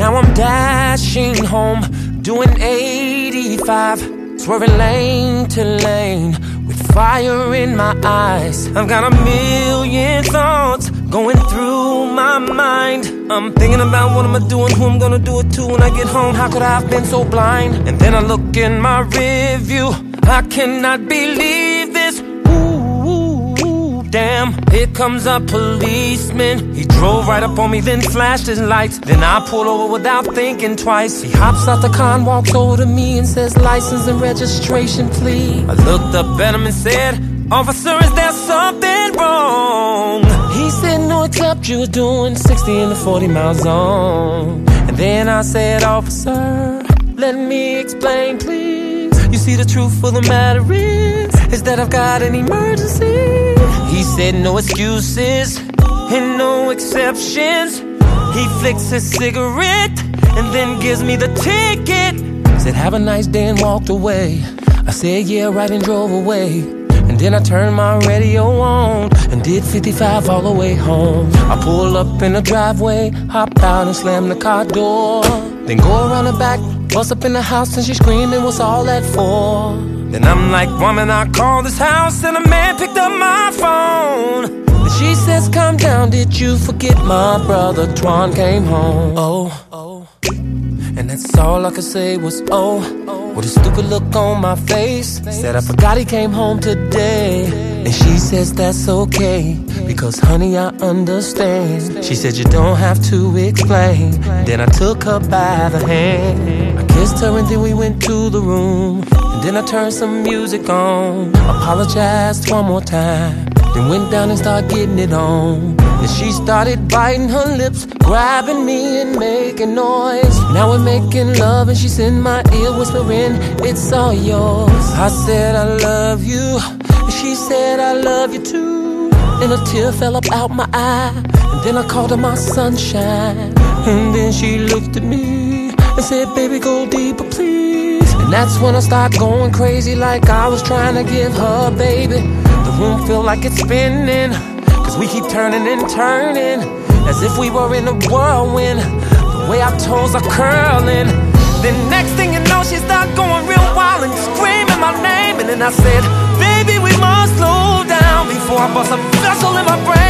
Now I'm dashing home, doing 85, swerving lane to lane with fire in my eyes. I've got a million thoughts going through my mind. I'm thinking about what I'm doing, who I'm gonna do it to when I get home. How could I have been so blind? And then I look in my rear view. I cannot believe. Here comes a policeman. He drove right up on me, then flashed his lights. Then I pull over without thinking twice. He hops out the car and walks over to me and says, License and registration, please. I looked up at him and said, Officer, is there something wrong? He said, No, except you were doing 60 in the 40 mile zone. And then I said, Officer, let me explain, please. You see, the truth of the matter is, is that I've got an emergency. He said, No excuses and no exceptions. He flicks his cigarette and then gives me the ticket. Said, Have a nice day and walked away. I said, Yeah, right, and drove away. And then I turned my radio on and did 55 all the way home. I pull up in the driveway, hop out and slam the car door. Then go around the back, bust up in the house and she's screaming, What's all that for? Then I'm like, Woman, I called this house and a man picked up my phone. Then she says, Calm down, did you forget my brother Twan came home? Oh, oh. And that's all I could say was, oh, with a stupid look on my face. Said I forgot he came home today. And she says that's okay, because honey, I understand. She said you don't have to explain. Then I took her by the hand. I kissed her and then we went to the room. And then I turned some music on. Apologized one more time. Then went down and started getting it on. Then she started biting her lips, grabbing me and making noise. Now we're making love and she's in my ear whispering, It's all yours. I said I love you, and she said I love you too. And a tear fell up out my eye, and then I called her my sunshine. And then she looked at me and said, Baby, go deeper, please. And that's when I started going crazy, like I was trying to give her, baby. Room feel like it's spinning, cause we keep turning and turning, as if we were in a whirlwind. The way our toes are curling. Then next thing you know, she start going real wild and screaming my name. And then I said, Baby, we must slow down before I bust a vessel in my brain.